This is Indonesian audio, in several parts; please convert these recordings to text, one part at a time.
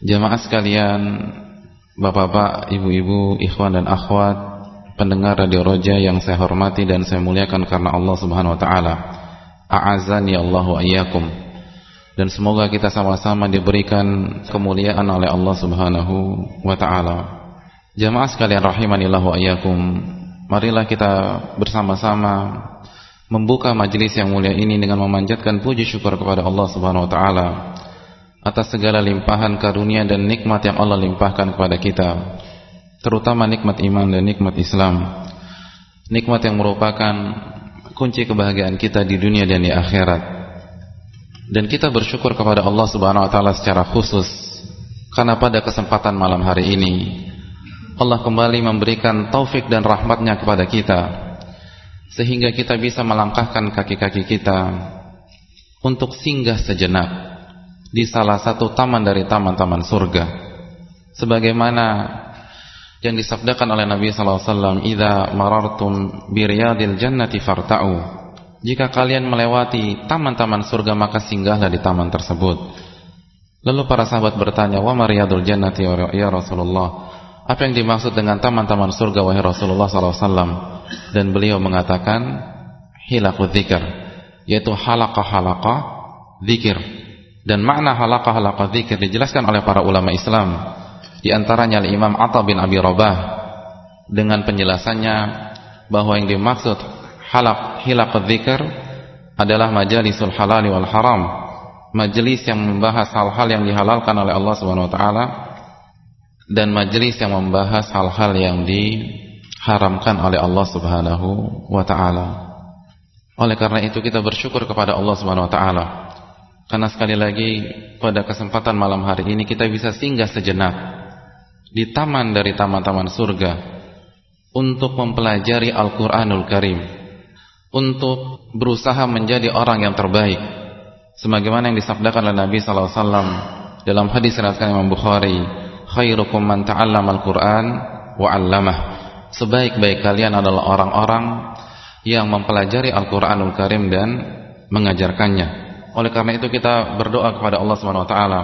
Jamaah sekalian, bapak-bapak, ibu-ibu, ikhwan dan akhwat, pendengar Radio Roja yang saya hormati dan saya muliakan karena Allah Subhanahu wa taala. A'azani Allah wa iyyakum. Dan semoga kita sama-sama diberikan kemuliaan oleh Allah Subhanahu wa taala. Jamaah sekalian rahimanillah wa iyyakum. Marilah kita bersama-sama membuka majelis yang mulia ini dengan memanjatkan puji syukur kepada Allah Subhanahu wa taala atas segala limpahan karunia dan nikmat yang Allah limpahkan kepada kita terutama nikmat iman dan nikmat Islam. Nikmat yang merupakan kunci kebahagiaan kita di dunia dan di akhirat. Dan kita bersyukur kepada Allah Subhanahu wa taala secara khusus karena pada kesempatan malam hari ini Allah kembali memberikan taufik dan rahmatnya kepada kita sehingga kita bisa melangkahkan kaki-kaki kita untuk singgah sejenak di salah satu taman dari taman-taman surga. Sebagaimana yang disabdakan oleh Nabi sallallahu alaihi wasallam, "Idza marartum bi riyadil jannati farta'u." Jika kalian melewati taman-taman surga maka singgahlah di taman tersebut. Lalu para sahabat bertanya, "Wa mariyadul jannati ya Rasulullah?" Apa yang dimaksud dengan taman-taman surga wahai Rasulullah sallallahu alaihi wasallam? Dan beliau mengatakan, "Hilaqul dzikr," yaitu halaqah-halaqah zikir dan makna halaqah halaqah zikir dijelaskan oleh para ulama Islam. Di antaranya Imam Atta bin Abi Rabah. Dengan penjelasannya bahwa yang dimaksud halaq hilaq dzikir adalah majalisul halal wal haram. Majelis yang membahas hal-hal yang dihalalkan oleh Allah Subhanahu wa taala dan majelis yang membahas hal-hal yang diharamkan oleh Allah Subhanahu wa taala. Oleh karena itu kita bersyukur kepada Allah Subhanahu wa taala karena sekali lagi pada kesempatan malam hari ini kita bisa singgah sejenak di taman dari taman-taman surga untuk mempelajari Al-Qur'anul Karim, untuk berusaha menjadi orang yang terbaik. Sebagaimana yang disabdakan oleh Nabi sallallahu alaihi wasallam dalam hadis riwayat Imam Bukhari, khairukum man ta'allama Al-Qur'an wa 'allamah. Sebaik-baik kalian adalah orang-orang yang mempelajari Al-Qur'anul Karim dan mengajarkannya. Oleh karena itu kita berdoa kepada Allah Subhanahu wa taala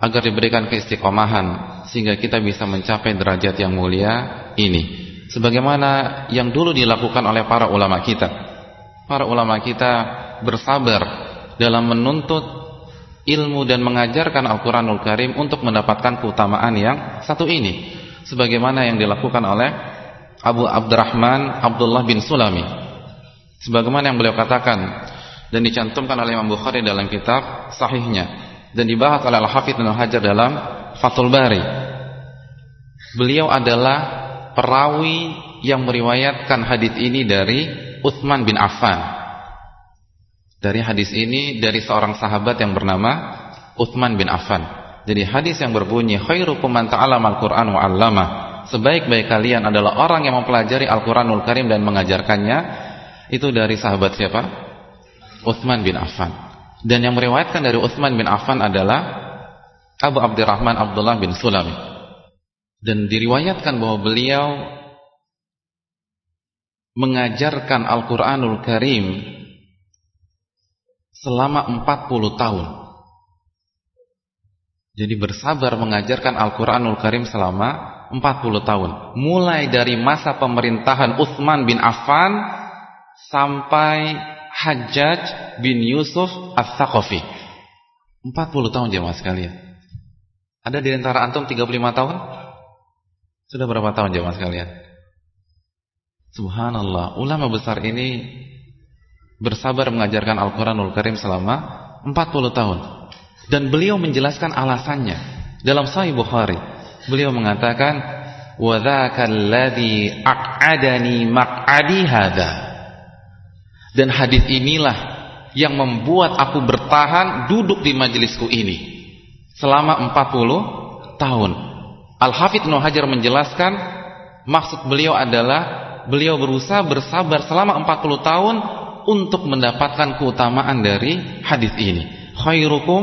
agar diberikan keistiqomahan sehingga kita bisa mencapai derajat yang mulia ini. Sebagaimana yang dulu dilakukan oleh para ulama kita. Para ulama kita bersabar dalam menuntut ilmu dan mengajarkan Al-Qur'anul Karim untuk mendapatkan keutamaan yang satu ini. Sebagaimana yang dilakukan oleh Abu Abdurrahman Abdullah bin Sulami. Sebagaimana yang beliau katakan, dan dicantumkan oleh Imam Bukhari dalam kitab sahihnya dan dibahas oleh Al-Hafidz Ibnu Hajar dalam Fathul Bari. Beliau adalah perawi yang meriwayatkan hadis ini dari Utsman bin Affan. Dari hadis ini dari seorang sahabat yang bernama Utsman bin Affan. Jadi hadis yang berbunyi khairukum man ta'allama al-Qur'an wa 'allama. Sebaik-baik kalian adalah orang yang mempelajari Al-Qur'anul Karim dan mengajarkannya. Itu dari sahabat siapa? Uthman bin Affan. Dan yang meriwayatkan dari Uthman bin Affan adalah Abu Abdurrahman Abdullah bin Sulami. Dan diriwayatkan bahwa beliau mengajarkan Al-Quranul Karim selama 40 tahun. Jadi bersabar mengajarkan Al-Quranul Karim selama 40 tahun. Mulai dari masa pemerintahan Uthman bin Affan sampai Hajjaj bin Yusuf Al-Thaqafi 40 tahun jemaah sekalian Ada di antara antum 35 tahun? Sudah berapa tahun jemaah sekalian? Subhanallah, ulama besar ini bersabar mengajarkan Al-Quranul Karim selama 40 tahun. Dan beliau menjelaskan alasannya. Dalam Sahih Bukhari, beliau mengatakan, وَذَاكَ الَّذِي أَقْعَدَنِي مَقْعَدِي هَذَا dan hadis inilah yang membuat aku bertahan duduk di majelisku ini selama 40 tahun. Al-Hafidh Ibnu Hajar menjelaskan maksud beliau adalah beliau berusaha bersabar selama 40 tahun untuk mendapatkan keutamaan dari hadis ini. Khairukum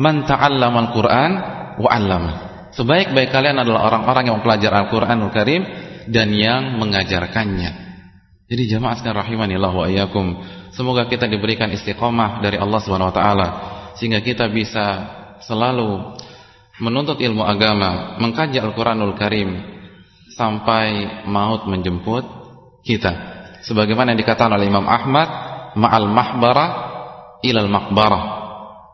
man ta'allama al-Qur'an wa 'allama. Sebaik-baik kalian adalah orang-orang yang mempelajari Al-Qur'anul Karim dan yang mengajarkannya. Jadi jamaah sekalian rahimanillah wa iyyakum. Semoga kita diberikan istiqomah dari Allah Subhanahu wa taala sehingga kita bisa selalu menuntut ilmu agama, mengkaji Al-Qur'anul Karim sampai maut menjemput kita. Sebagaimana yang dikatakan oleh Imam Ahmad, ma'al mahbara ilal makbarah.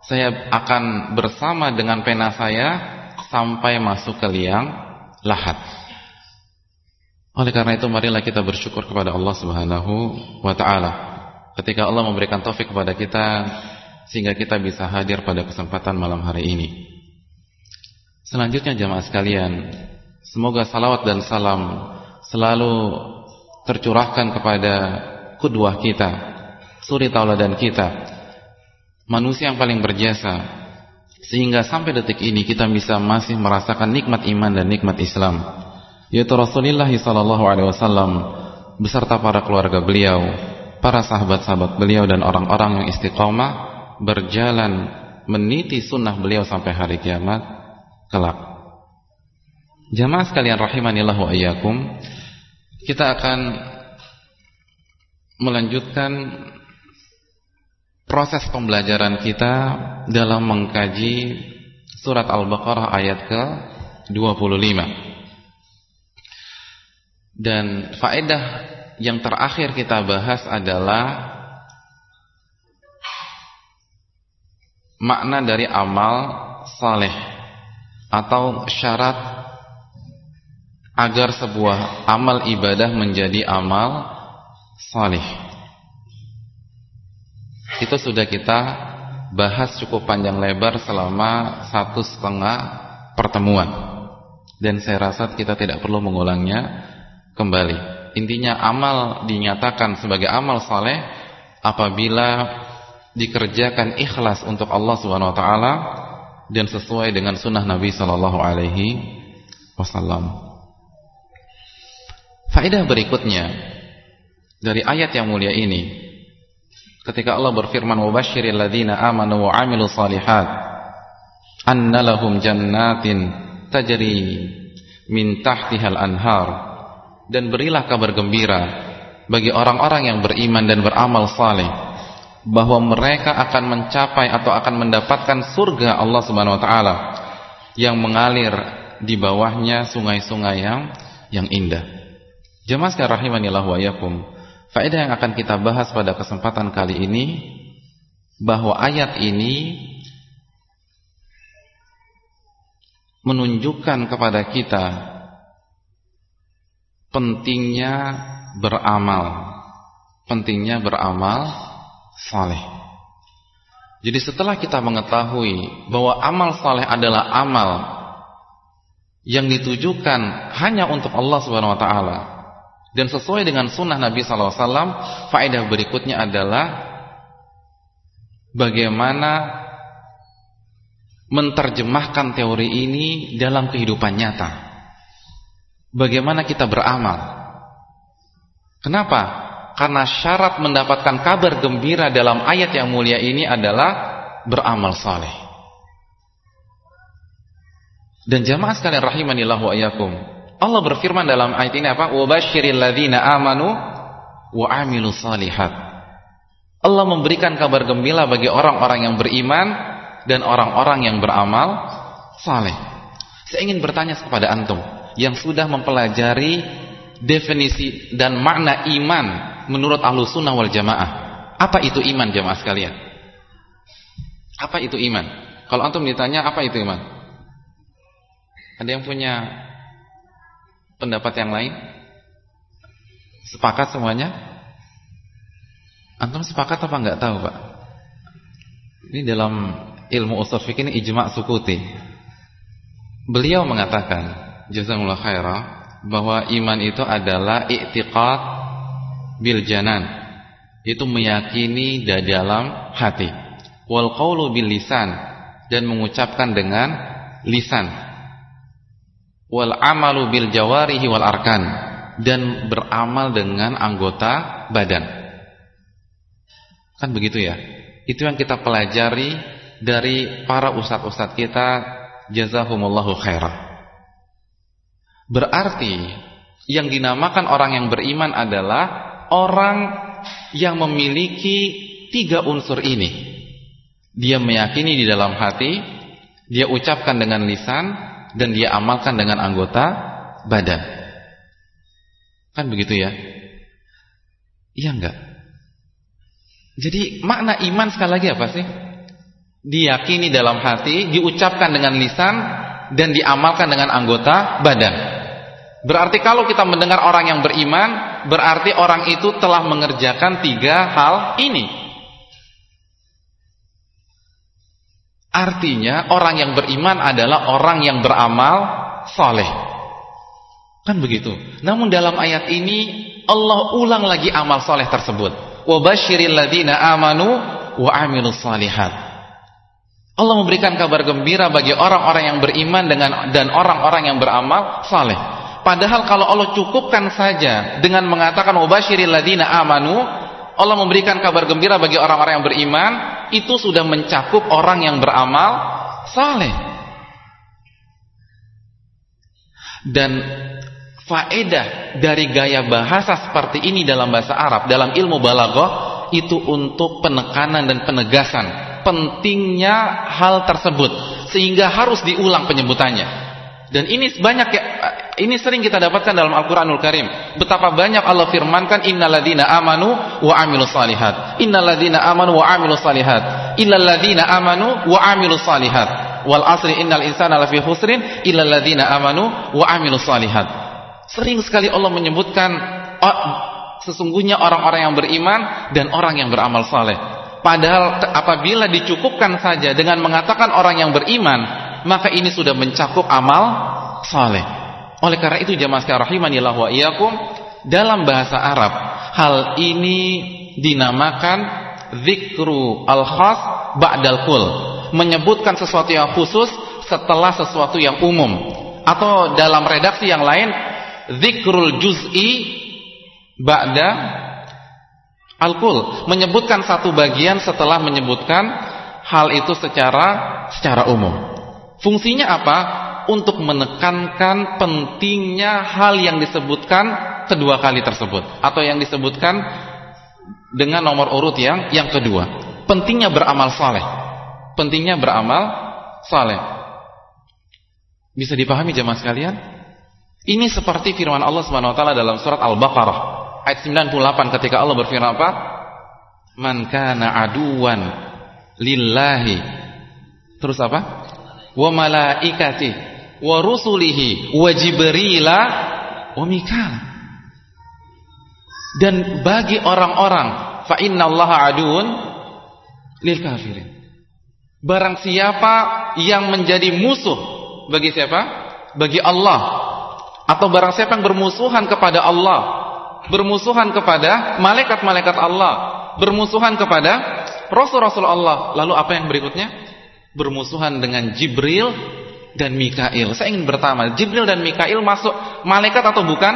Saya akan bersama dengan pena saya sampai masuk ke liang lahat. Oleh karena itu marilah kita bersyukur kepada Allah Subhanahu wa taala. Ketika Allah memberikan taufik kepada kita sehingga kita bisa hadir pada kesempatan malam hari ini. Selanjutnya jamaah sekalian, Semoga salawat dan salam selalu tercurahkan kepada kedua kita, suri tauladan kita, manusia yang paling berjasa, sehingga sampai detik ini kita bisa masih merasakan nikmat iman dan nikmat Islam, yaitu Rasulullah sallallahu alaihi wasallam beserta para keluarga beliau, para sahabat-sahabat beliau dan orang-orang yang istiqomah berjalan meniti sunnah beliau sampai hari kiamat kelak. Jamaah sekalian rahimanillah wa iyyakum, kita akan melanjutkan proses pembelajaran kita dalam mengkaji surat Al-Baqarah ayat ke-25. Dan faedah yang terakhir kita bahas adalah makna dari amal saleh atau syarat agar sebuah amal ibadah menjadi amal salih. Itu sudah kita bahas cukup panjang lebar selama satu setengah pertemuan. Dan saya rasa kita tidak perlu mengulangnya kembali. Intinya amal dinyatakan sebagai amal saleh apabila dikerjakan ikhlas untuk Allah Subhanahu wa taala dan sesuai dengan sunnah Nabi sallallahu alaihi wasallam. Faedah berikutnya dari ayat yang mulia ini ketika Allah berfirman wabashshiril ladzina amanu wa 'amilus shalihat anna lahum jannatin tajri min tahtihal anhar dan berilah kabar gembira bagi orang-orang yang beriman dan beramal saleh bahwa mereka akan mencapai atau akan mendapatkan surga Allah Subhanahu wa taala yang mengalir di bawahnya sungai-sungai yang yang indah. Jemaah sekalian rahimanillah wa yakum. Faedah yang akan kita bahas pada kesempatan kali ini bahwa ayat ini menunjukkan kepada kita pentingnya beramal. Pentingnya beramal saleh. Jadi setelah kita mengetahui bahwa amal saleh adalah amal yang ditujukan hanya untuk Allah Subhanahu wa taala dan sesuai dengan sunnah Nabi SAW faedah berikutnya adalah bagaimana menerjemahkan teori ini dalam kehidupan nyata bagaimana kita beramal kenapa? karena syarat mendapatkan kabar gembira dalam ayat yang mulia ini adalah beramal saleh dan jamaah sekalian rahimanillah wa ayakum Allah berfirman dalam ayat ini apa? Wabashiril ladzina amanu wa amilus salihat. Allah memberikan kabar gembira bagi orang-orang yang beriman dan orang-orang yang beramal saleh. Saya ingin bertanya kepada antum yang sudah mempelajari definisi dan makna iman menurut ahlu sunnah wal jamaah. Apa itu iman jamaah sekalian? Apa itu iman? Kalau antum ditanya apa itu iman? Ada yang punya pendapat yang lain? Sepakat semuanya? Antum sepakat apa enggak tahu, Pak? Ini dalam ilmu usul fikih ini ijma' sukuti. Beliau mengatakan, jazakumullah khairah, bahwa iman itu adalah i'tiqad bil janan. Itu meyakini di dalam hati. Wal qawlu bil lisan dan mengucapkan dengan lisan. Wal amalu bil jawarihi wal arkan dan beramal dengan anggota badan. Kan begitu ya? Itu yang kita pelajari dari para ustadz-ustadz kita jazahumullahu khairah. Berarti yang dinamakan orang yang beriman adalah orang yang memiliki tiga unsur ini. Dia meyakini di dalam hati, dia ucapkan dengan lisan, dan dia amalkan dengan anggota badan. Kan begitu ya? Iya enggak? Jadi makna iman sekali lagi apa sih? Diyakini dalam hati, diucapkan dengan lisan, dan diamalkan dengan anggota badan. Berarti kalau kita mendengar orang yang beriman, berarti orang itu telah mengerjakan tiga hal ini. Artinya orang yang beriman adalah orang yang beramal soleh. Kan begitu. Namun dalam ayat ini Allah ulang lagi amal soleh tersebut. Wabashiril ladina amanu wa amilus salihat. Allah memberikan kabar gembira bagi orang-orang yang beriman dengan dan orang-orang yang beramal saleh. Padahal kalau Allah cukupkan saja dengan mengatakan ladina amanu, Allah memberikan kabar gembira bagi orang-orang yang beriman, itu sudah mencakup orang yang beramal saleh. Dan faedah dari gaya bahasa seperti ini dalam bahasa Arab, dalam ilmu balaghah itu untuk penekanan dan penegasan pentingnya hal tersebut sehingga harus diulang penyebutannya. Dan ini banyak ya, ini sering kita dapatkan dalam Al-Qur'anul Karim. Betapa banyak Allah firmankan innalladzina amanu wa amilus salihat. Innalladzina amanu wa amilus salihat. Illalladzina amanu wa amilus salihat. Wal asri innal insana lafi khusrin illalladzina amanu wa amilus salihat. Sering sekali Allah menyebutkan oh, sesungguhnya orang-orang yang beriman dan orang yang beramal saleh. Padahal apabila dicukupkan saja dengan mengatakan orang yang beriman maka ini sudah mencakup amal saleh. Oleh karena itu jemaah sekalian rahimanillah wa iyyakum dalam bahasa Arab hal ini dinamakan zikru al-khas ba'dal kul, menyebutkan sesuatu yang khusus setelah sesuatu yang umum. Atau dalam redaksi yang lain zikrul juz'i ba'da al-kul, menyebutkan satu bagian setelah menyebutkan hal itu secara secara umum. Fungsinya apa? Untuk menekankan pentingnya hal yang disebutkan kedua kali tersebut atau yang disebutkan dengan nomor urut yang yang kedua. Pentingnya beramal saleh. Pentingnya beramal saleh. Bisa dipahami jemaah sekalian? Ini seperti firman Allah Subhanahu wa taala dalam surat Al-Baqarah ayat 98 ketika Allah berfirman apa? Man kana aduwan lillahi. Terus apa? wa malaikati wa rusulihi wa jibrila wa mikal. Dan bagi orang-orang fa innallaha adun lil kafirin. Barang siapa yang menjadi musuh bagi siapa? Bagi Allah. Atau barang siapa yang bermusuhan kepada Allah? Bermusuhan kepada malaikat-malaikat Allah. Bermusuhan kepada rasul-rasul Allah. Lalu apa yang berikutnya? Bermusuhan dengan Jibril dan Mikail. Saya ingin bertanya, Jibril dan Mikail masuk malaikat atau bukan?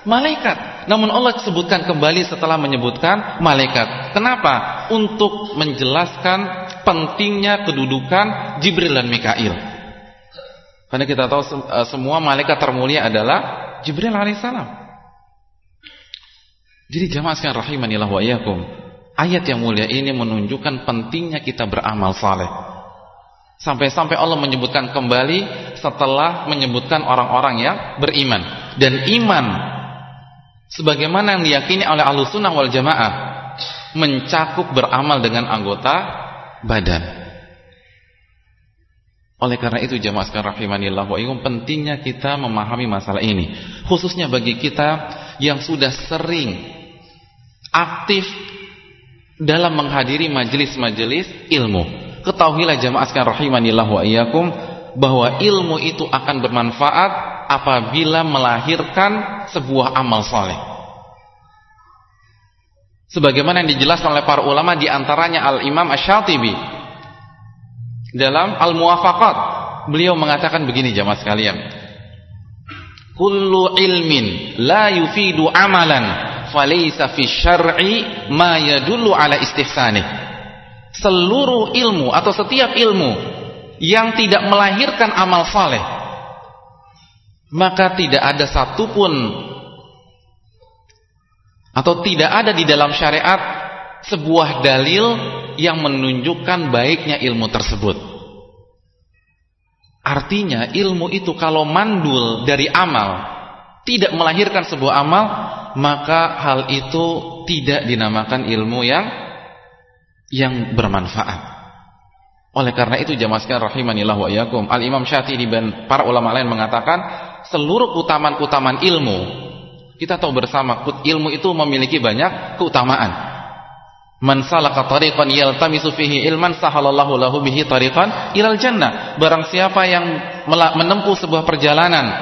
Malaikat. Namun Allah sebutkan kembali setelah menyebutkan malaikat. Kenapa? Untuk menjelaskan pentingnya kedudukan Jibril dan Mikail. Karena kita tahu eh, semua malaikat termulia adalah Jibril alaihissalam. Jadi jamaah sekalian rahimanillah wa iyyakum. Ayat yang mulia ini menunjukkan pentingnya kita beramal saleh. Sampai-sampai Allah menyebutkan kembali setelah menyebutkan orang-orang yang beriman. Dan iman sebagaimana yang diyakini oleh Ahlussunnah wal Jamaah mencakup beramal dengan anggota badan. Oleh karena itu jamaah sekalian rahimanillah wa pentingnya kita memahami masalah ini. Khususnya bagi kita yang sudah sering aktif dalam menghadiri majelis-majelis ilmu. Ketahuilah jamaah sekalian rahimanillah wa iyyakum bahwa ilmu itu akan bermanfaat apabila melahirkan sebuah amal soleh. Sebagaimana yang dijelaskan oleh para ulama di antaranya Al-Imam Asy-Syatibi dalam Al-Muwafaqat beliau mengatakan begini jamaah sekalian. Kullu ilmin la yufidu amalan falaysa fi syar'i ma yadullu ala istihsanih. Seluruh ilmu atau setiap ilmu yang tidak melahirkan amal saleh maka tidak ada satupun atau tidak ada di dalam syariat sebuah dalil yang menunjukkan baiknya ilmu tersebut. Artinya ilmu itu kalau mandul dari amal tidak melahirkan sebuah amal maka hal itu tidak dinamakan ilmu yang yang bermanfaat. Oleh karena itu jamaah sekalian rahimanillah wa iyyakum, Al-Imam Syafi'i dan para ulama lain mengatakan seluruh keutamaan-keutamaan ilmu kita tahu bersama ilmu itu memiliki banyak keutamaan. Man salaka tariqan yaltamisu fihi ilman sahalallahu lahu bihi tariqan ilal jannah. Barang siapa yang menempuh sebuah perjalanan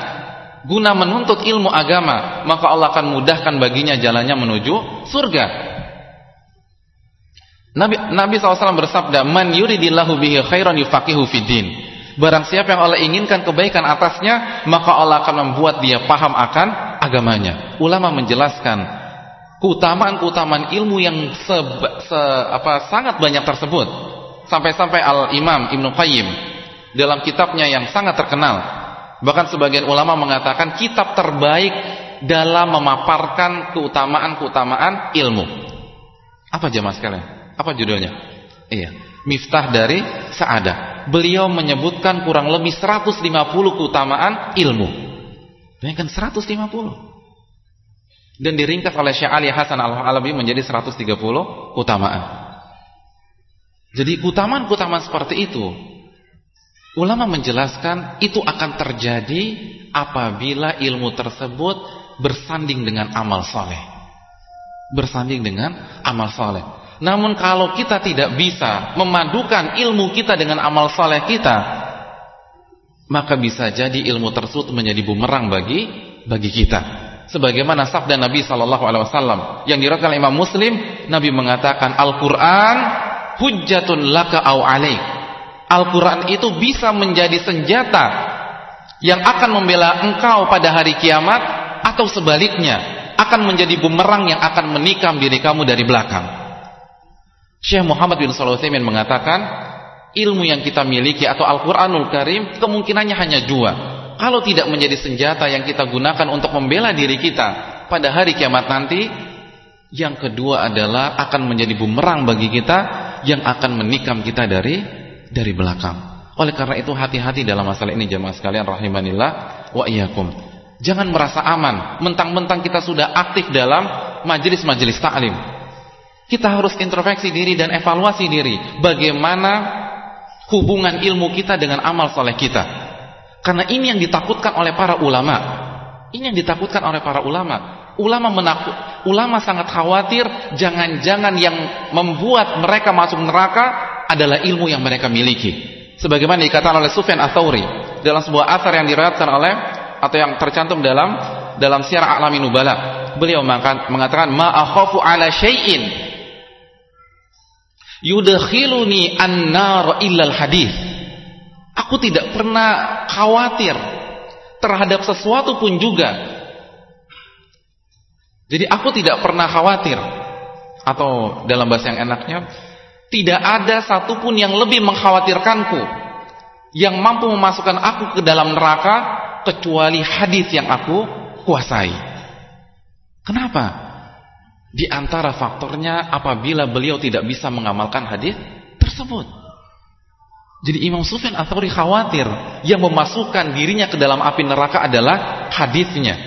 guna menuntut ilmu agama, maka Allah akan mudahkan baginya jalannya menuju surga. Nabi Nabi SAW bersabda, "Man yuridillahu bihi khairan yufaqihu fiddin." Barang siapa yang Allah inginkan kebaikan atasnya, maka Allah akan membuat dia paham akan agamanya. Ulama menjelaskan keutamaan-keutamaan ilmu yang se, se, apa, sangat banyak tersebut. Sampai-sampai Al-Imam Ibnu Qayyim dalam kitabnya yang sangat terkenal Bahkan sebagian ulama mengatakan kitab terbaik dalam memaparkan keutamaan-keutamaan ilmu. Apa jemaah sekalian? Apa judulnya? Iya, Miftah dari Sa'adah. Beliau menyebutkan kurang lebih 150 keutamaan ilmu. Bayangkan 150. Dan diringkas oleh Syekh Ali Hasan Al-Alabi menjadi 130 keutamaan. Jadi keutamaan-keutamaan seperti itu Ulama menjelaskan itu akan terjadi apabila ilmu tersebut bersanding dengan amal soleh. Bersanding dengan amal soleh. Namun kalau kita tidak bisa memadukan ilmu kita dengan amal soleh kita, maka bisa jadi ilmu tersebut menjadi bumerang bagi bagi kita. Sebagaimana sabda Nabi Shallallahu Alaihi Wasallam yang diriwayatkan Imam Muslim, Nabi mengatakan Al Quran hujjatun laka au alaik Al-Quran itu bisa menjadi senjata yang akan membela engkau pada hari kiamat atau sebaliknya akan menjadi bumerang yang akan menikam diri kamu dari belakang. Syekh Muhammad bin Shalih mengatakan ilmu yang kita miliki atau Al-Quranul Karim kemungkinannya hanya dua. Kalau tidak menjadi senjata yang kita gunakan untuk membela diri kita pada hari kiamat nanti, yang kedua adalah akan menjadi bumerang bagi kita yang akan menikam kita dari dari belakang. Oleh karena itu hati-hati dalam masalah ini jemaah sekalian rahimanillah wa iyyakum. Jangan merasa aman mentang-mentang kita sudah aktif dalam majelis-majelis taklim. Kita harus introspeksi diri dan evaluasi diri bagaimana hubungan ilmu kita dengan amal soleh kita. Karena ini yang ditakutkan oleh para ulama. Ini yang ditakutkan oleh para ulama. Ulama menakut, ulama sangat khawatir jangan-jangan yang membuat mereka masuk neraka adalah ilmu yang mereka miliki. Sebagaimana dikatakan oleh Sufyan Ats-Tsauri dalam sebuah asar yang diriwayatkan oleh atau yang tercantum dalam dalam Syiar A'lamin Nubala. Beliau mengatakan ma akhafu ala syai'in yudkhiluni an-nar illa al-hadis. Aku tidak pernah khawatir terhadap sesuatu pun juga. Jadi aku tidak pernah khawatir atau dalam bahasa yang enaknya tidak ada satupun yang lebih mengkhawatirkanku Yang mampu memasukkan aku ke dalam neraka Kecuali hadis yang aku kuasai Kenapa? Di antara faktornya apabila beliau tidak bisa mengamalkan hadis tersebut Jadi Imam Sufyan Athuri khawatir Yang memasukkan dirinya ke dalam api neraka adalah hadisnya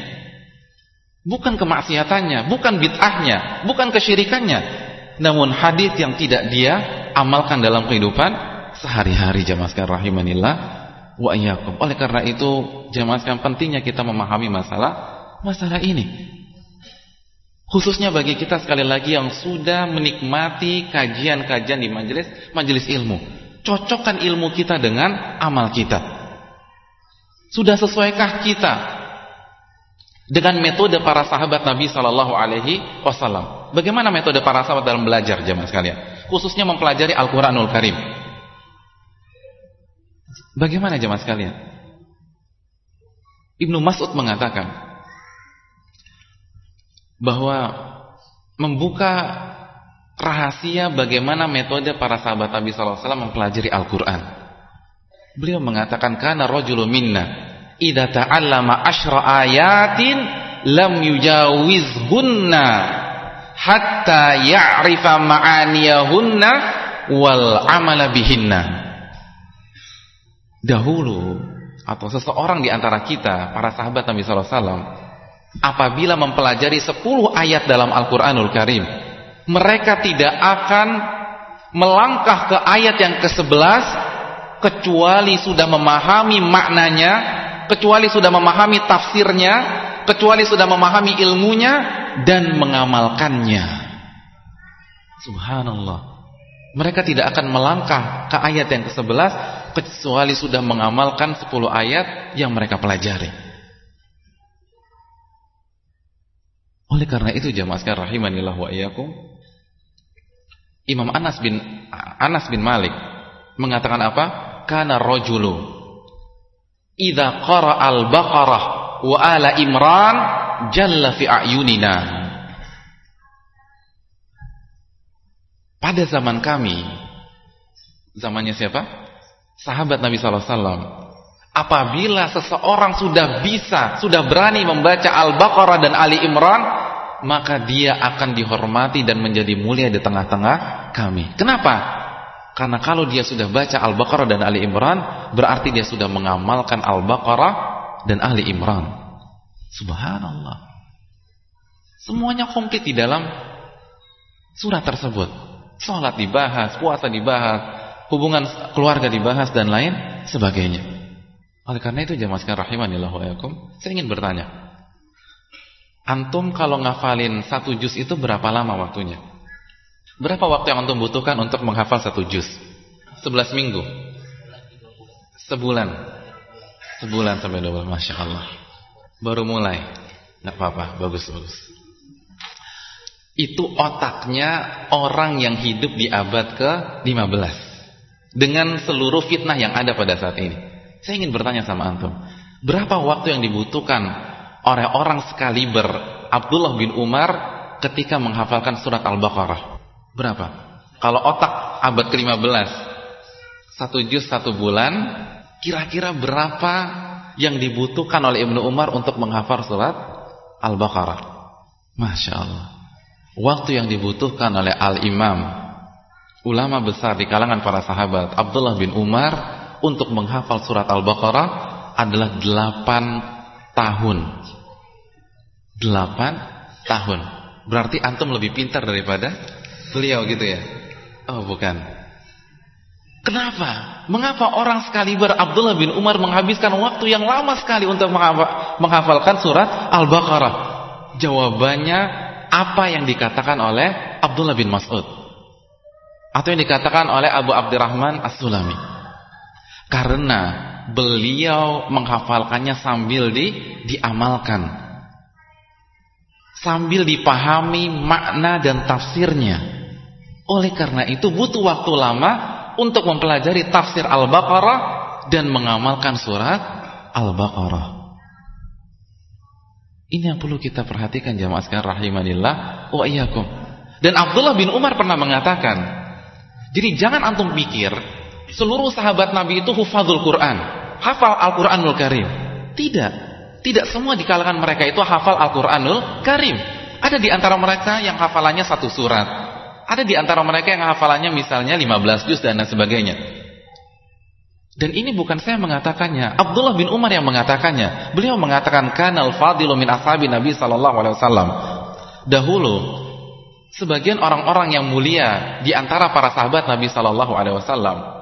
Bukan kemaksiatannya, bukan bid'ahnya, bukan kesyirikannya namun hadis yang tidak dia amalkan dalam kehidupan sehari-hari jamaah sekalian rahimanillah wa iyyakum. Oleh karena itu jamaah sekalian pentingnya kita memahami masalah masalah ini. Khususnya bagi kita sekali lagi yang sudah menikmati kajian-kajian di majelis majelis ilmu. Cocokkan ilmu kita dengan amal kita. Sudah sesuaikah kita dengan metode para sahabat Nabi Shallallahu Alaihi Wasallam? Bagaimana metode para sahabat dalam belajar jemaah sekalian? Khususnya mempelajari Al-Quranul Karim. Bagaimana jemaah sekalian? Ibnu Mas'ud mengatakan, bahwa membuka rahasia bagaimana metode para sahabat Nabi sallallahu alaihi wasallam mempelajari Al-Qur'an. Beliau mengatakan kana rajulu minna idza ta'allama asyra ayatin lam yujawizhunna hatta ya'rifa ma'aniyahunna wal amala bihinna. Dahulu atau seseorang di antara kita para sahabat Nabi sallallahu alaihi wasallam apabila mempelajari 10 ayat dalam Al-Quranul Karim mereka tidak akan melangkah ke ayat yang ke-11 kecuali sudah memahami maknanya kecuali sudah memahami tafsirnya kecuali sudah memahami ilmunya dan mengamalkannya. Subhanallah. Mereka tidak akan melangkah ke ayat yang ke-11 kecuali sudah mengamalkan 10 ayat yang mereka pelajari Oleh karena itu jamaah sekalian rahimanillah wa iyyakum Imam Anas bin Anas bin Malik mengatakan apa? Kana rajulu idza qara al-Baqarah wa ala Imran jalla fi ayunina. Pada zaman kami zamannya siapa? Sahabat Nabi sallallahu alaihi wasallam Apabila seseorang sudah bisa, sudah berani membaca Al-Baqarah dan Ali Imran, maka dia akan dihormati dan menjadi mulia di tengah-tengah kami. Kenapa? Karena kalau dia sudah baca Al-Baqarah dan Ali Imran, berarti dia sudah mengamalkan Al-Baqarah dan Ali Imran. Subhanallah. Semuanya komplit di dalam surat tersebut. Salat dibahas, puasa dibahas, hubungan keluarga dibahas dan lain sebagainya. Oleh karena itu jamaah sekalian rahimanillah wa saya ingin bertanya. Antum kalau ngafalin satu juz itu berapa lama waktunya? Berapa waktu yang antum butuhkan untuk menghafal satu juz? Sebelas minggu? Sebulan? Sebulan sampai dua bulan, Masya Allah. Baru mulai. Nggak apa-apa, bagus-bagus. Itu otaknya orang yang hidup di abad ke-15. Dengan seluruh fitnah yang ada pada saat ini. Saya ingin bertanya sama antum, berapa waktu yang dibutuhkan oleh orang sekaliber Abdullah bin Umar ketika menghafalkan surat Al-Baqarah? Berapa? Kalau otak abad ke-15 satu juz satu bulan, kira-kira berapa yang dibutuhkan oleh Ibnu Umar untuk menghafal surat Al-Baqarah? Masya Allah. Waktu yang dibutuhkan oleh Al-Imam, ulama besar di kalangan para sahabat, Abdullah bin Umar untuk menghafal surat Al-Baqarah adalah 8 tahun. 8 tahun. Berarti antum lebih pintar daripada beliau gitu ya? Oh, bukan. Kenapa? Mengapa orang sekali ber Abdullah bin Umar menghabiskan waktu yang lama sekali untuk menghafalkan surat Al-Baqarah? Jawabannya apa yang dikatakan oleh Abdullah bin Mas'ud atau yang dikatakan oleh Abu Abdurrahman As-Sulami. Karena beliau menghafalkannya sambil di, diamalkan. Sambil dipahami makna dan tafsirnya. Oleh karena itu butuh waktu lama untuk mempelajari tafsir Al-Baqarah dan mengamalkan surat Al-Baqarah. Ini yang perlu kita perhatikan jamaah sekalian rahimanillah wa iyyakum. Dan Abdullah bin Umar pernah mengatakan, jadi jangan antum pikir seluruh sahabat Nabi itu hufadzul Quran, hafal Al-Quranul Karim. Tidak, tidak semua di kalangan mereka itu hafal Al-Quranul Karim. Ada di antara mereka yang hafalannya satu surat. Ada di antara mereka yang hafalannya misalnya 15 juz dan sebagainya. Dan ini bukan saya mengatakannya, Abdullah bin Umar yang mengatakannya. Beliau mengatakan kanal fadilu min ashabi Nabi sallallahu alaihi wasallam. Dahulu sebagian orang-orang yang mulia di antara para sahabat Nabi sallallahu alaihi wasallam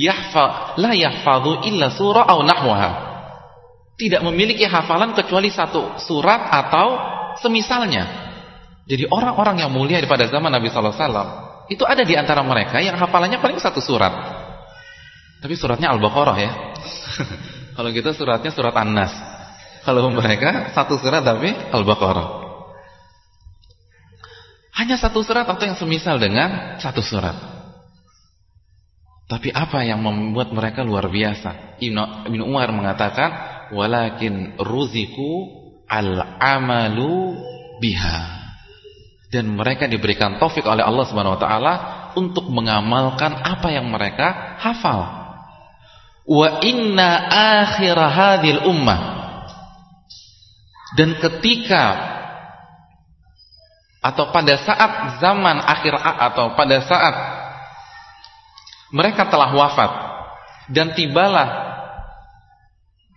yahfa la illa surah au nahwaha. Tidak memiliki hafalan kecuali satu surat atau semisalnya. Jadi orang-orang yang mulia pada zaman Nabi sallallahu alaihi wasallam itu ada di antara mereka yang hafalannya paling satu surat. Tapi suratnya Al-Baqarah ya. Kalau kita suratnya surat An-Nas. Kalau mereka satu surat tapi Al-Baqarah. Hanya satu surat atau yang semisal dengan satu surat. Tapi apa yang membuat mereka luar biasa? Ibn Umar mengatakan, "Walakin ruziku al-amalu biha." dan mereka diberikan taufik oleh Allah Subhanahu wa taala untuk mengamalkan apa yang mereka hafal. Wa inna akhir hadhil ummah dan ketika atau pada saat zaman akhir atau pada saat mereka telah wafat dan tibalah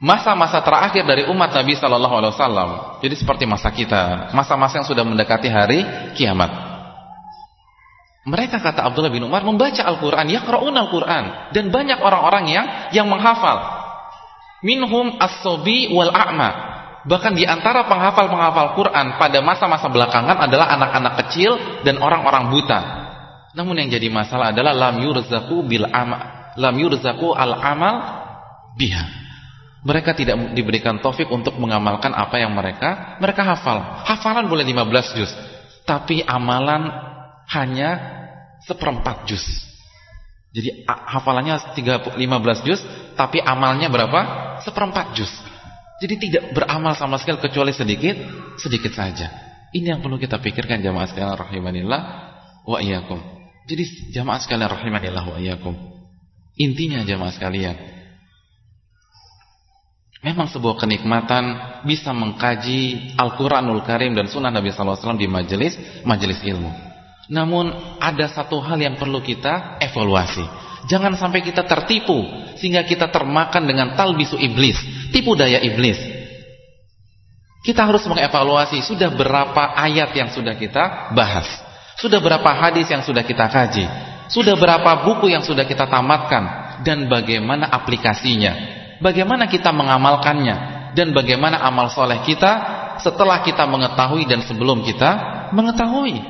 masa-masa terakhir dari umat Nabi Sallallahu Alaihi Wasallam. Jadi seperti masa kita, masa-masa yang sudah mendekati hari kiamat. Mereka kata Abdullah bin Umar membaca Al-Quran, ya Al-Quran, dan banyak orang-orang yang yang menghafal. Minhum as-sobi wal a'ma. Bahkan di antara penghafal-penghafal Quran pada masa-masa belakangan adalah anak-anak kecil dan orang-orang buta. Namun yang jadi masalah adalah lam yurzaku bil ama, lam yurzaku al amal biha mereka tidak diberikan taufik untuk mengamalkan apa yang mereka mereka hafal. Hafalan boleh 15 juz, tapi amalan hanya seperempat juz. Jadi hafalannya 15 juz, tapi amalnya berapa? Seperempat juz. Jadi tidak beramal sama sekali kecuali sedikit, sedikit saja. Ini yang perlu kita pikirkan jamaah sekalian rahimanillah wa iyyakum. Jadi jamaah sekalian rahimanillah wa iyyakum. Intinya jamaah sekalian, Memang sebuah kenikmatan bisa mengkaji Al-Quranul Karim dan Sunnah Nabi SAW di majelis majelis ilmu. Namun ada satu hal yang perlu kita evaluasi. Jangan sampai kita tertipu sehingga kita termakan dengan talbisu iblis, tipu daya iblis. Kita harus mengevaluasi sudah berapa ayat yang sudah kita bahas, sudah berapa hadis yang sudah kita kaji, sudah berapa buku yang sudah kita tamatkan? Dan bagaimana aplikasinya? Bagaimana kita mengamalkannya? Dan bagaimana amal soleh kita setelah kita mengetahui dan sebelum kita mengetahui.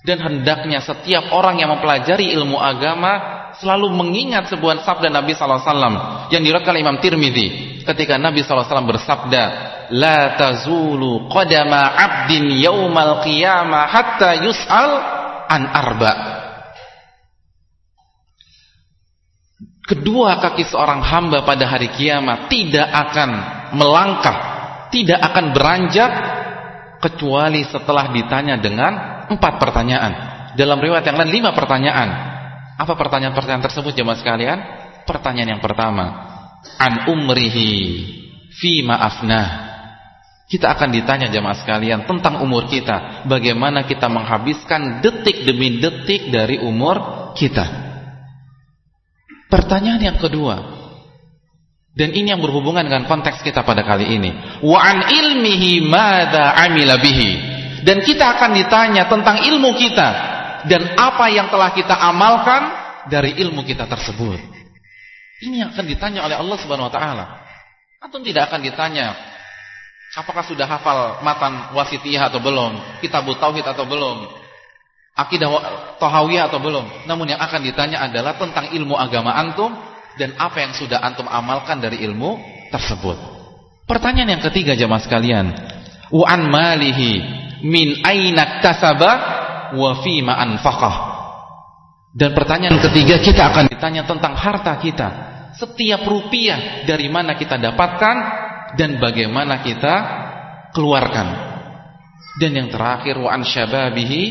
Dan hendaknya setiap orang yang mempelajari ilmu agama selalu mengingat sebuah sabda Nabi sallallahu alaihi wasallam yang diriwayatkan Imam Tirmizi ketika Nabi wasallam bersabda, "La tazulu qadama 'abdin yaumal qiyamah hatta yus'al an arba'." kedua kaki seorang hamba pada hari kiamat tidak akan melangkah, tidak akan beranjak kecuali setelah ditanya dengan empat pertanyaan. Dalam riwayat yang lain lima pertanyaan. Apa pertanyaan-pertanyaan tersebut jemaah sekalian? Pertanyaan yang pertama, an umrihi fi maafnah. Kita akan ditanya jemaah sekalian tentang umur kita, bagaimana kita menghabiskan detik demi detik dari umur kita. Pertanyaan yang kedua. Dan ini yang berhubungan dengan konteks kita pada kali ini. Wa an ilmihi madza amila bihi. Dan kita akan ditanya tentang ilmu kita dan apa yang telah kita amalkan dari ilmu kita tersebut. Ini yang akan ditanya oleh Allah Subhanahu wa taala. Atau tidak akan ditanya apakah sudah hafal matan wasitiyah atau belum, kitab tauhid atau belum, akidah tohawiyah atau belum. Namun yang akan ditanya adalah tentang ilmu agama antum dan apa yang sudah antum amalkan dari ilmu tersebut. Pertanyaan yang ketiga jemaah sekalian, wa an malihi min aina kasaba wa fi ma anfaqah. Dan pertanyaan ketiga kita akan ditanya tentang harta kita. Setiap rupiah dari mana kita dapatkan dan bagaimana kita keluarkan. Dan yang terakhir wa an syababihi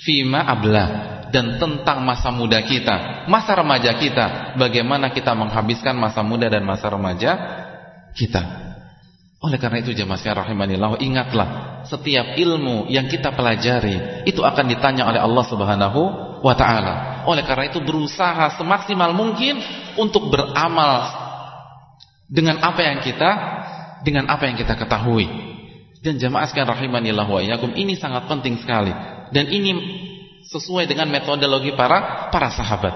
fima abla dan tentang masa muda kita, masa remaja kita, bagaimana kita menghabiskan masa muda dan masa remaja kita. Oleh karena itu jemaah sekalian rahimanillah, ingatlah setiap ilmu yang kita pelajari itu akan ditanya oleh Allah Subhanahu wa taala. Oleh karena itu berusaha semaksimal mungkin untuk beramal dengan apa yang kita dengan apa yang kita ketahui. Dan jemaah sekalian rahimanillah wa iyyakum ini sangat penting sekali dan ini sesuai dengan metodologi para para sahabat.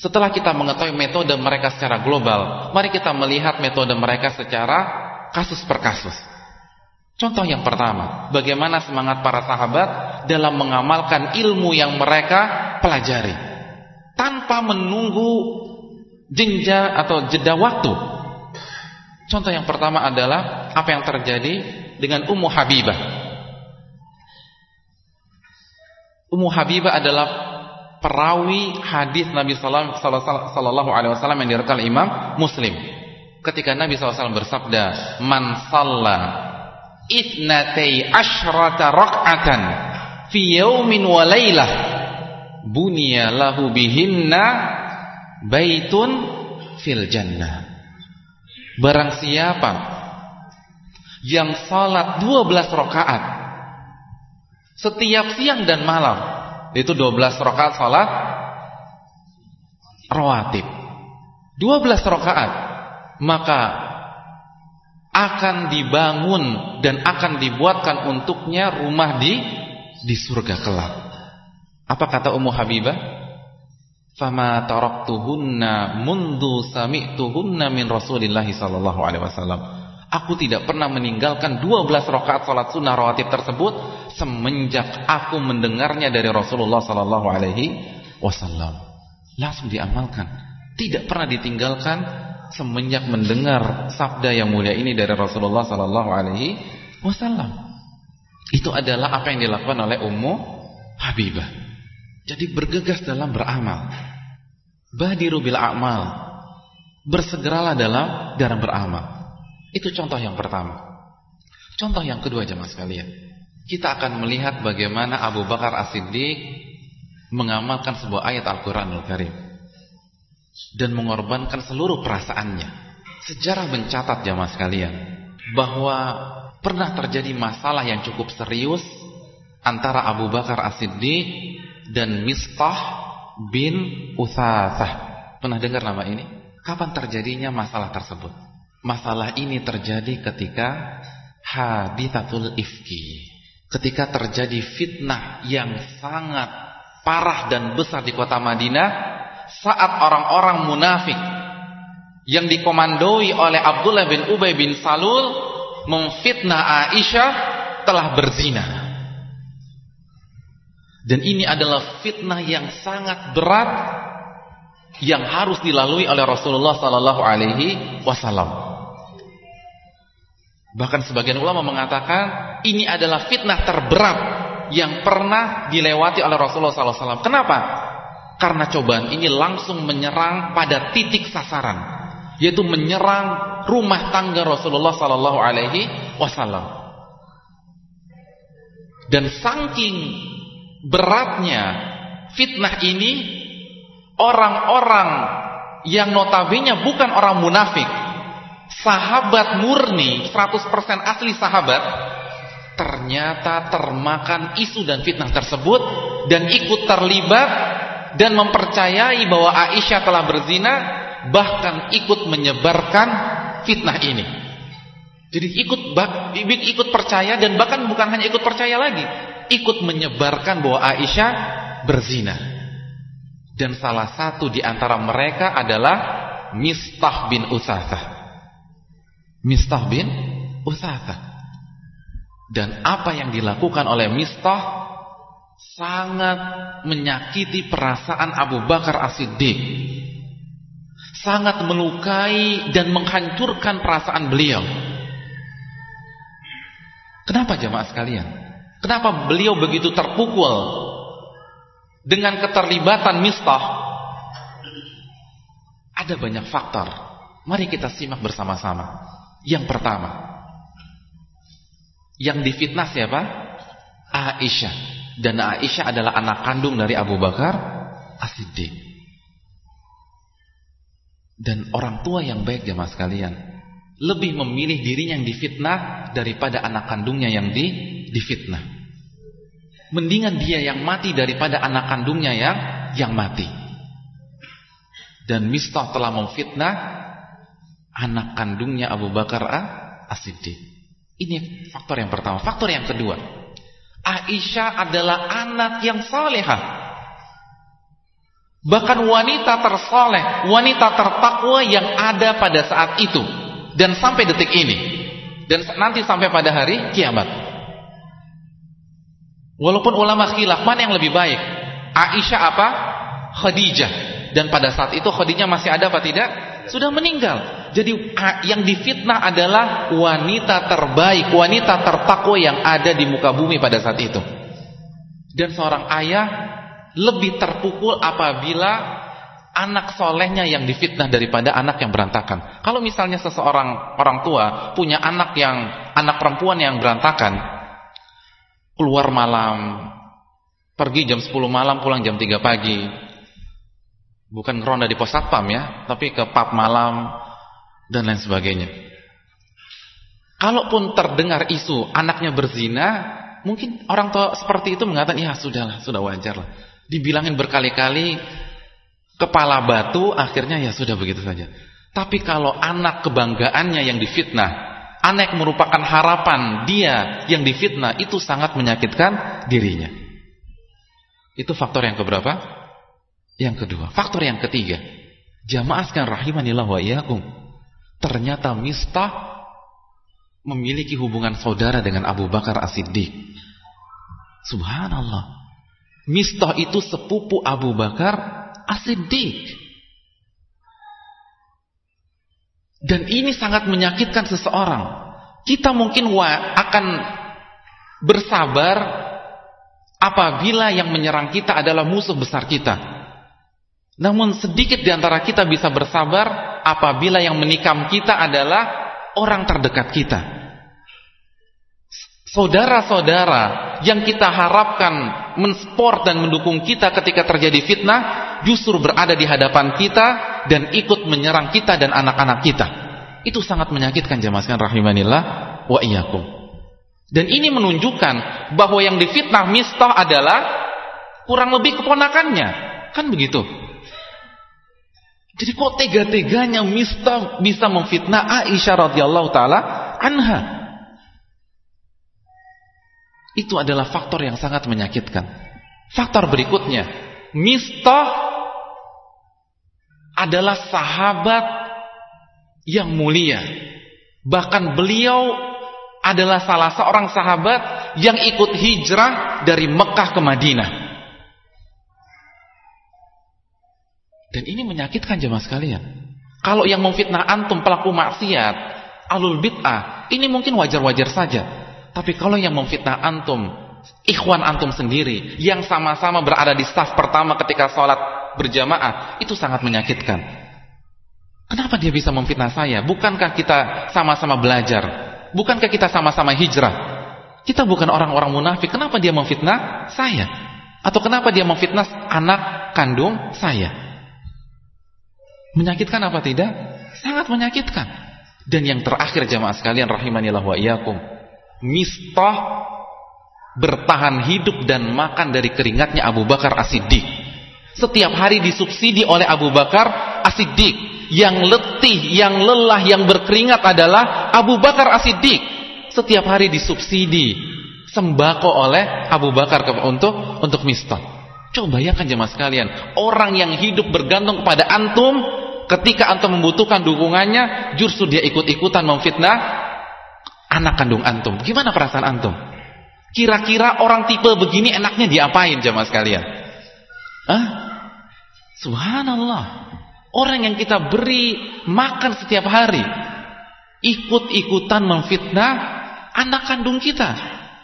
Setelah kita mengetahui metode mereka secara global, mari kita melihat metode mereka secara kasus per kasus. Contoh yang pertama, bagaimana semangat para sahabat dalam mengamalkan ilmu yang mereka pelajari tanpa menunggu jenja atau jeda waktu. Contoh yang pertama adalah apa yang terjadi dengan Ummu Habibah. Ummu Habibah adalah perawi hadis Nabi sallallahu alaihi wasallam yang direkam Imam Muslim. Ketika Nabi SAW bersabda, "Man shalla itnatai asyrata rak'atan fi yaumin wa lailah buniya lahu bihinna baitun fil jannah." Barang siapa yang salat 12 rakaat setiap siang dan malam itu 12 rakaat salat rawatib 12 rakaat maka akan dibangun dan akan dibuatkan untuknya rumah di di surga kelak apa kata Ummu Habibah fama taraktuhunna mundu sami'tuhunna min Rasulillah sallallahu alaihi wasallam Aku tidak pernah meninggalkan 12 rakaat salat sunnah rawatib tersebut semenjak aku mendengarnya dari Rasulullah sallallahu alaihi wasallam. Langsung diamalkan. Tidak pernah ditinggalkan semenjak mendengar sabda yang mulia ini dari Rasulullah sallallahu alaihi wasallam. Itu adalah apa yang dilakukan oleh Ummu Habibah. Jadi bergegas dalam beramal. Badiru bil a'mal. Bersegeralah dalam dalam beramal. Itu contoh yang pertama. Contoh yang kedua jemaah sekalian. Kita akan melihat bagaimana Abu Bakar As-Siddiq mengamalkan sebuah ayat Al-Qur'anul Karim dan mengorbankan seluruh perasaannya. Sejarah mencatat jemaah sekalian bahwa pernah terjadi masalah yang cukup serius antara Abu Bakar As-Siddiq dan Mistah bin Uthathah. Pernah dengar nama ini? Kapan terjadinya masalah tersebut? Masalah ini terjadi ketika hadithatul ifki. Ketika terjadi fitnah yang sangat parah dan besar di kota Madinah saat orang-orang munafik yang dikomandoi oleh Abdullah bin Ubay bin Salul memfitnah Aisyah telah berzina. Dan ini adalah fitnah yang sangat berat yang harus dilalui oleh Rasulullah sallallahu alaihi wasallam. Bahkan sebagian ulama mengatakan ini adalah fitnah terberat yang pernah dilewati oleh Rasulullah SAW. Kenapa? Karena cobaan ini langsung menyerang pada titik sasaran, yaitu menyerang rumah tangga Rasulullah SAW. Dan saking beratnya fitnah ini, orang-orang yang notabene bukan orang munafik, sahabat murni 100% asli sahabat ternyata termakan isu dan fitnah tersebut dan ikut terlibat dan mempercayai bahwa Aisyah telah berzina bahkan ikut menyebarkan fitnah ini. Jadi ikut ikut percaya dan bahkan bukan hanya ikut percaya lagi ikut menyebarkan bahwa Aisyah berzina. Dan salah satu di antara mereka adalah Mistah bin Utsasah Mistah bin Uthatha. Dan apa yang dilakukan oleh Mistah sangat menyakiti perasaan Abu Bakar As-Siddiq. Sangat melukai dan menghancurkan perasaan beliau. Kenapa jemaah sekalian? Kenapa beliau begitu terpukul dengan keterlibatan Mistah? Ada banyak faktor. Mari kita simak bersama-sama. Yang pertama Yang difitnah siapa? Aisyah Dan Aisyah adalah anak kandung dari Abu Bakar As-Siddiq Dan orang tua yang baik jemaah sekalian Lebih memilih dirinya yang difitnah Daripada anak kandungnya yang di, difitnah Mendingan dia yang mati daripada anak kandungnya yang yang mati Dan Mistah telah memfitnah anak kandungnya Abu Bakar As-Siddiq. Ini faktor yang pertama. Faktor yang kedua, Aisyah adalah anak yang salehah. Bahkan wanita tersoleh, wanita tertakwa yang ada pada saat itu dan sampai detik ini. dan nanti sampai pada hari kiamat. Walaupun ulama khilaf mana yang lebih baik? Aisyah apa? Khadijah. Dan pada saat itu Khadijah masih ada apa tidak? Sudah meninggal. Jadi yang difitnah adalah wanita terbaik, wanita tertakwa yang ada di muka bumi pada saat itu. Dan seorang ayah lebih terpukul apabila anak solehnya yang difitnah daripada anak yang berantakan. Kalau misalnya seseorang orang tua punya anak yang anak perempuan yang berantakan, keluar malam, pergi jam 10 malam, pulang jam 3 pagi. Bukan ronda di pos satpam ya, tapi ke pub malam dan lain sebagainya. Kalaupun terdengar isu anaknya berzina, mungkin orang tua seperti itu mengatakan, ya sudahlah, sudah wajar lah. Dibilangin berkali-kali kepala batu akhirnya ya sudah begitu saja. Tapi kalau anak kebanggaannya yang difitnah, anak merupakan harapan dia yang difitnah itu sangat menyakitkan dirinya. Itu faktor yang keberapa? Yang kedua. Faktor yang ketiga. Jamaah sekalian rahimanillah wa iyyakum. Ternyata Mistah memiliki hubungan saudara dengan Abu Bakar As-Siddiq. Subhanallah. Mistah itu sepupu Abu Bakar Asidik. Dan ini sangat menyakitkan seseorang. Kita mungkin akan bersabar apabila yang menyerang kita adalah musuh besar kita. Namun sedikit di antara kita bisa bersabar apabila yang menikam kita adalah orang terdekat kita. Saudara-saudara yang kita harapkan mensport dan mendukung kita ketika terjadi fitnah justru berada di hadapan kita dan ikut menyerang kita dan anak-anak kita. Itu sangat menyakitkan jemaah rahimanillah wa iyyakum. Dan ini menunjukkan bahwa yang difitnah Mistah adalah kurang lebih keponakannya. Kan begitu? Jadi kok tega-teganya Mistah bisa memfitnah Aisyah radhiyallahu taala anha? Itu adalah faktor yang sangat menyakitkan. Faktor berikutnya, Mistah adalah sahabat yang mulia. Bahkan beliau adalah salah seorang sahabat yang ikut hijrah dari Mekah ke Madinah. Dan ini menyakitkan jemaah sekalian. Kalau yang memfitnah antum pelaku maksiat, alul bid'ah, ini mungkin wajar-wajar saja. Tapi kalau yang memfitnah antum, ikhwan antum sendiri, yang sama-sama berada di saf pertama ketika sholat berjamaah, itu sangat menyakitkan. Kenapa dia bisa memfitnah saya? Bukankah kita sama-sama belajar? Bukankah kita sama-sama hijrah? Kita bukan orang-orang munafik. Kenapa dia memfitnah saya? Atau kenapa dia memfitnah anak kandung saya? Menyakitkan apa tidak? Sangat menyakitkan. Dan yang terakhir jamaah sekalian rahimanillah wa iyyakum. Mistah bertahan hidup dan makan dari keringatnya Abu Bakar As-Siddiq. Setiap hari disubsidi oleh Abu Bakar As-Siddiq. Yang letih, yang lelah, yang berkeringat adalah Abu Bakar As-Siddiq. Setiap hari disubsidi sembako oleh Abu Bakar untuk untuk Mistah. Coba bayangkan jemaah sekalian, orang yang hidup bergantung kepada antum ketika antum membutuhkan dukungannya, justru dia ikut-ikutan memfitnah anak kandung antum. Gimana perasaan antum? Kira-kira orang tipe begini enaknya diapain jamaah sekalian? Hah? Subhanallah. Orang yang kita beri makan setiap hari ikut-ikutan memfitnah anak kandung kita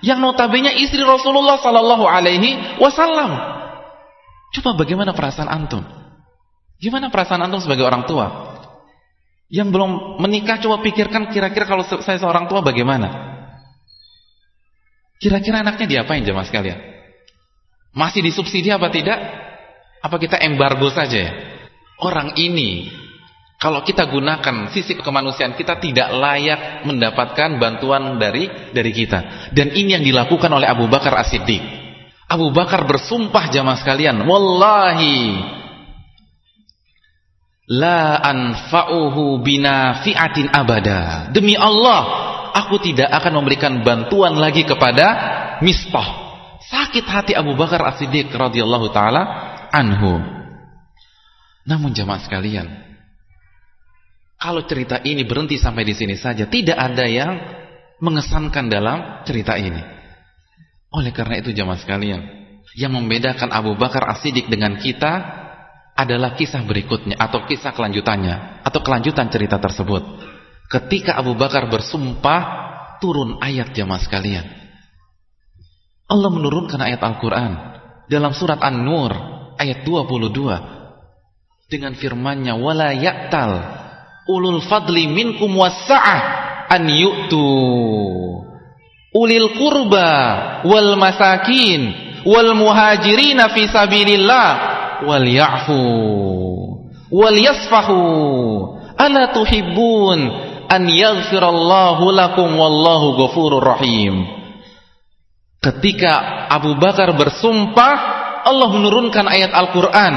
yang notabene istri Rasulullah sallallahu alaihi wasallam. Coba bagaimana perasaan antum? Gimana perasaan antum sebagai orang tua? Yang belum menikah coba pikirkan kira-kira kalau saya seorang tua bagaimana? Kira-kira anaknya diapain jemaah sekalian? Masih disubsidi apa tidak? Apa kita embargo saja ya? Orang ini kalau kita gunakan sisi kemanusiaan kita tidak layak mendapatkan bantuan dari dari kita. Dan ini yang dilakukan oleh Abu Bakar As-Siddiq. Abu Bakar bersumpah jamaah sekalian, wallahi La anfa'uhu binafi'atin abada. Demi Allah, aku tidak akan memberikan bantuan lagi kepada Mistah. Sakit hati Abu Bakar As-Siddiq radhiyallahu taala anhu. Namun jamaah sekalian, kalau cerita ini berhenti sampai di sini saja, tidak ada yang mengesankan dalam cerita ini. Oleh karena itu jamaah sekalian, yang membedakan Abu Bakar As-Siddiq dengan kita adalah kisah berikutnya atau kisah kelanjutannya atau kelanjutan cerita tersebut. Ketika Abu Bakar bersumpah, turun ayat jamaah sekalian. Allah menurunkan ayat Al-Quran dalam surat An-Nur ayat 22 dengan firman-Nya wala ya'tal ulul fadli minkum wasa'ah an yu'tu ulil qurba wal masakin wal muhajirin fi sabilillah wal ya'fu wal yasfahu ala tuhibbun an yaghfirallahu lakum wallahu ghafurur rahim. Ketika Abu Bakar bersumpah, Allah menurunkan ayat Al-Quran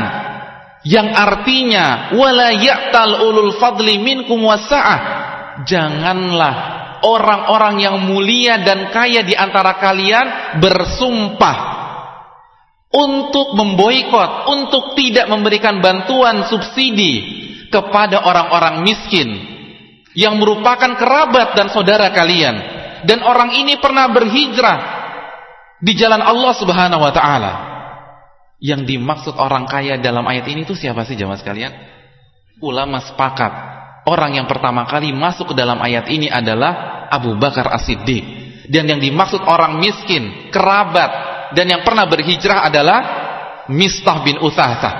yang artinya wala ya'tal ulul fadli minkum wasa'ah. Janganlah orang-orang yang mulia dan kaya di antara kalian bersumpah untuk memboikot, untuk tidak memberikan bantuan subsidi kepada orang-orang miskin yang merupakan kerabat dan saudara kalian. Dan orang ini pernah berhijrah di jalan Allah Subhanahu wa taala. Yang dimaksud orang kaya dalam ayat ini itu siapa sih jemaah sekalian? Ulama sepakat, orang yang pertama kali masuk ke dalam ayat ini adalah Abu Bakar As-Siddiq. Dan yang dimaksud orang miskin, kerabat dan yang pernah berhijrah adalah Mistah bin Utsasah.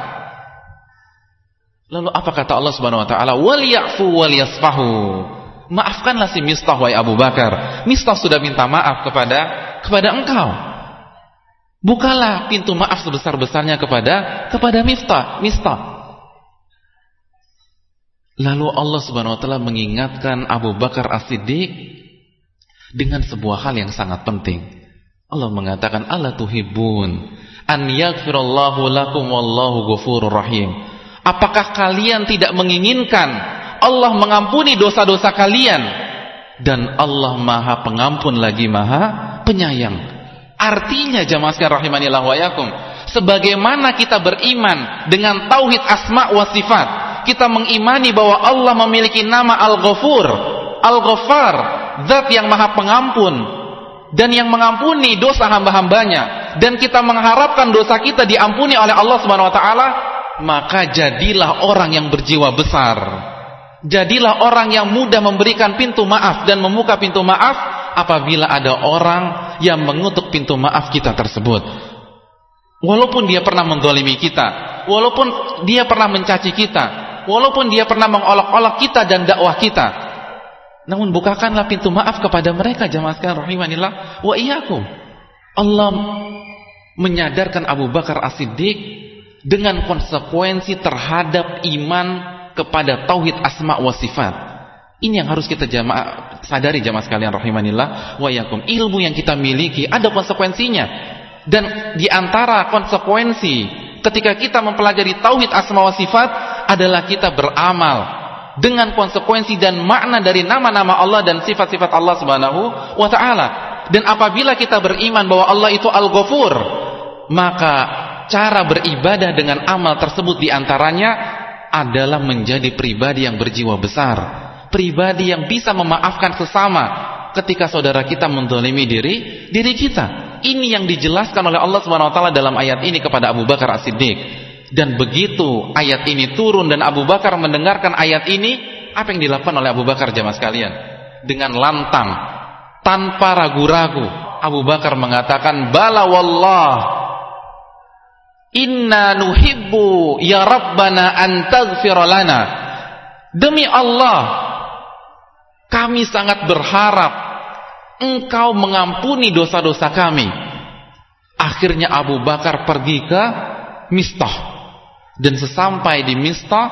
Lalu apa kata Allah Subhanahu wa taala? "Wal ya'fu wal yasfahu." Maafkanlah si Mistah wahai Abu Bakar. Mistah sudah minta maaf kepada kepada engkau. Bukalah pintu maaf sebesar-besarnya kepada kepada Miftah, Miftah. Lalu Allah Subhanahu wa taala mengingatkan Abu Bakar As-Siddiq dengan sebuah hal yang sangat penting. Allah mengatakan Allah tuhibbun an yaghfirallahu lakum wallahu ghafurur rahim. Apakah kalian tidak menginginkan Allah mengampuni dosa-dosa kalian dan Allah Maha Pengampun lagi Maha Penyayang. Artinya jamaah sekalian rahimanillah wa yakum, sebagaimana kita beriman dengan tauhid asma wa sifat, kita mengimani bahwa Allah memiliki nama Al-Ghafur, Al-Ghaffar, zat yang Maha Pengampun dan yang mengampuni dosa hamba-hambanya dan kita mengharapkan dosa kita diampuni oleh Allah Subhanahu wa taala, maka jadilah orang yang berjiwa besar. Jadilah orang yang mudah memberikan pintu maaf dan membuka pintu maaf apabila ada orang yang mengutuk pintu maaf kita tersebut. Walaupun dia pernah mendolimi kita, walaupun dia pernah mencaci kita, walaupun dia pernah mengolok-olok kita dan dakwah kita. Namun bukakanlah pintu maaf kepada mereka jamaah sekalian rahimanillah wa iyyakum. Allah menyadarkan Abu Bakar As-Siddiq dengan konsekuensi terhadap iman kepada tauhid asma wa sifat. Ini yang harus kita jamaah sadari jamaah sekalian rahimanillah wa yakum. Ilmu yang kita miliki ada konsekuensinya. Dan di antara konsekuensi ketika kita mempelajari tauhid asma wa sifat adalah kita beramal dengan konsekuensi dan makna dari nama-nama Allah dan sifat-sifat Allah Subhanahu wa taala. Dan apabila kita beriman bahwa Allah itu Al-Ghafur, maka cara beribadah dengan amal tersebut di antaranya adalah menjadi pribadi yang berjiwa besar pribadi yang bisa memaafkan sesama ketika saudara kita mendolimi diri diri kita. Ini yang dijelaskan oleh Allah Subhanahu wa taala dalam ayat ini kepada Abu Bakar As-Siddiq. Dan begitu ayat ini turun dan Abu Bakar mendengarkan ayat ini, apa yang dilakukan oleh Abu Bakar jamaah sekalian? Dengan lantang, tanpa ragu-ragu, Abu Bakar mengatakan, "Bala wallah Inna nuhibbu ya Rabbana an lana." Demi Allah, kami sangat berharap engkau mengampuni dosa-dosa kami. Akhirnya Abu Bakar pergi ke Mistah. Dan sesampai di Mistah,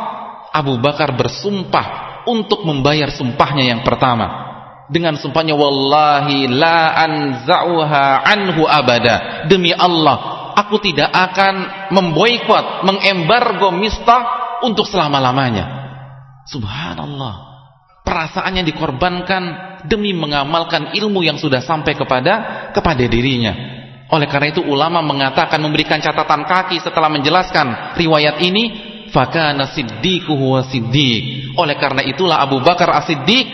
Abu Bakar bersumpah untuk membayar sumpahnya yang pertama. Dengan sumpahnya, Wallahi la anza'uha anhu abada. Demi Allah, aku tidak akan memboikot, mengembargo Mistah untuk selama-lamanya. Subhanallah perasaannya dikorbankan demi mengamalkan ilmu yang sudah sampai kepada kepada dirinya. Oleh karena itu ulama mengatakan memberikan catatan kaki setelah menjelaskan riwayat ini, fakana siddiquhu wa siddiq. Oleh karena itulah Abu Bakar As-Siddiq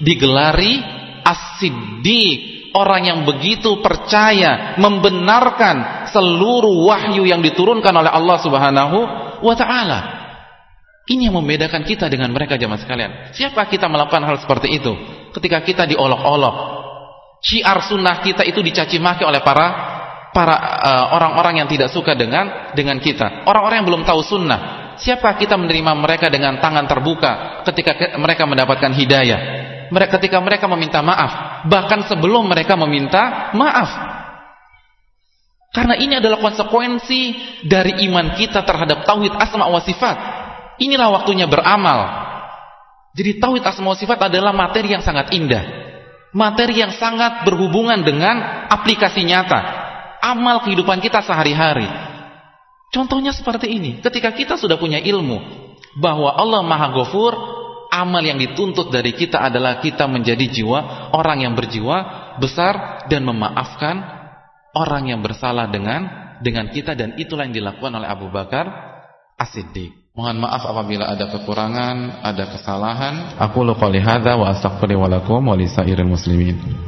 digelari as-siddiq, orang yang begitu percaya, membenarkan seluruh wahyu yang diturunkan oleh Allah Subhanahu wa taala. Ini yang membedakan kita dengan mereka jemaah sekalian. Siapa kita melakukan hal seperti itu? Ketika kita diolok-olok, syiar sunnah kita itu dicaci maki oleh para para eh, orang-orang uh, yang tidak suka dengan dengan kita. Orang-orang yang belum tahu sunnah. Siapa kita menerima mereka dengan tangan terbuka ketika mereka mendapatkan hidayah? Mereka ketika mereka meminta maaf, bahkan sebelum mereka meminta maaf. Karena ini adalah konsekuensi dari iman kita terhadap tauhid asma wa sifat. Inilah waktunya beramal. Jadi tauhid asma wa sifat adalah materi yang sangat indah. Materi yang sangat berhubungan dengan aplikasi nyata. Amal kehidupan kita sehari-hari. Contohnya seperti ini. Ketika kita sudah punya ilmu bahwa Allah Maha Ghafur, amal yang dituntut dari kita adalah kita menjadi jiwa orang yang berjiwa besar dan memaafkan orang yang bersalah dengan dengan kita dan itulah yang dilakukan oleh Abu Bakar As-Siddiq. Mohon maaf apabila ada kekurangan, ada kesalahan. Aku qouli hadza wa astaghfiru lakum wa muslimin.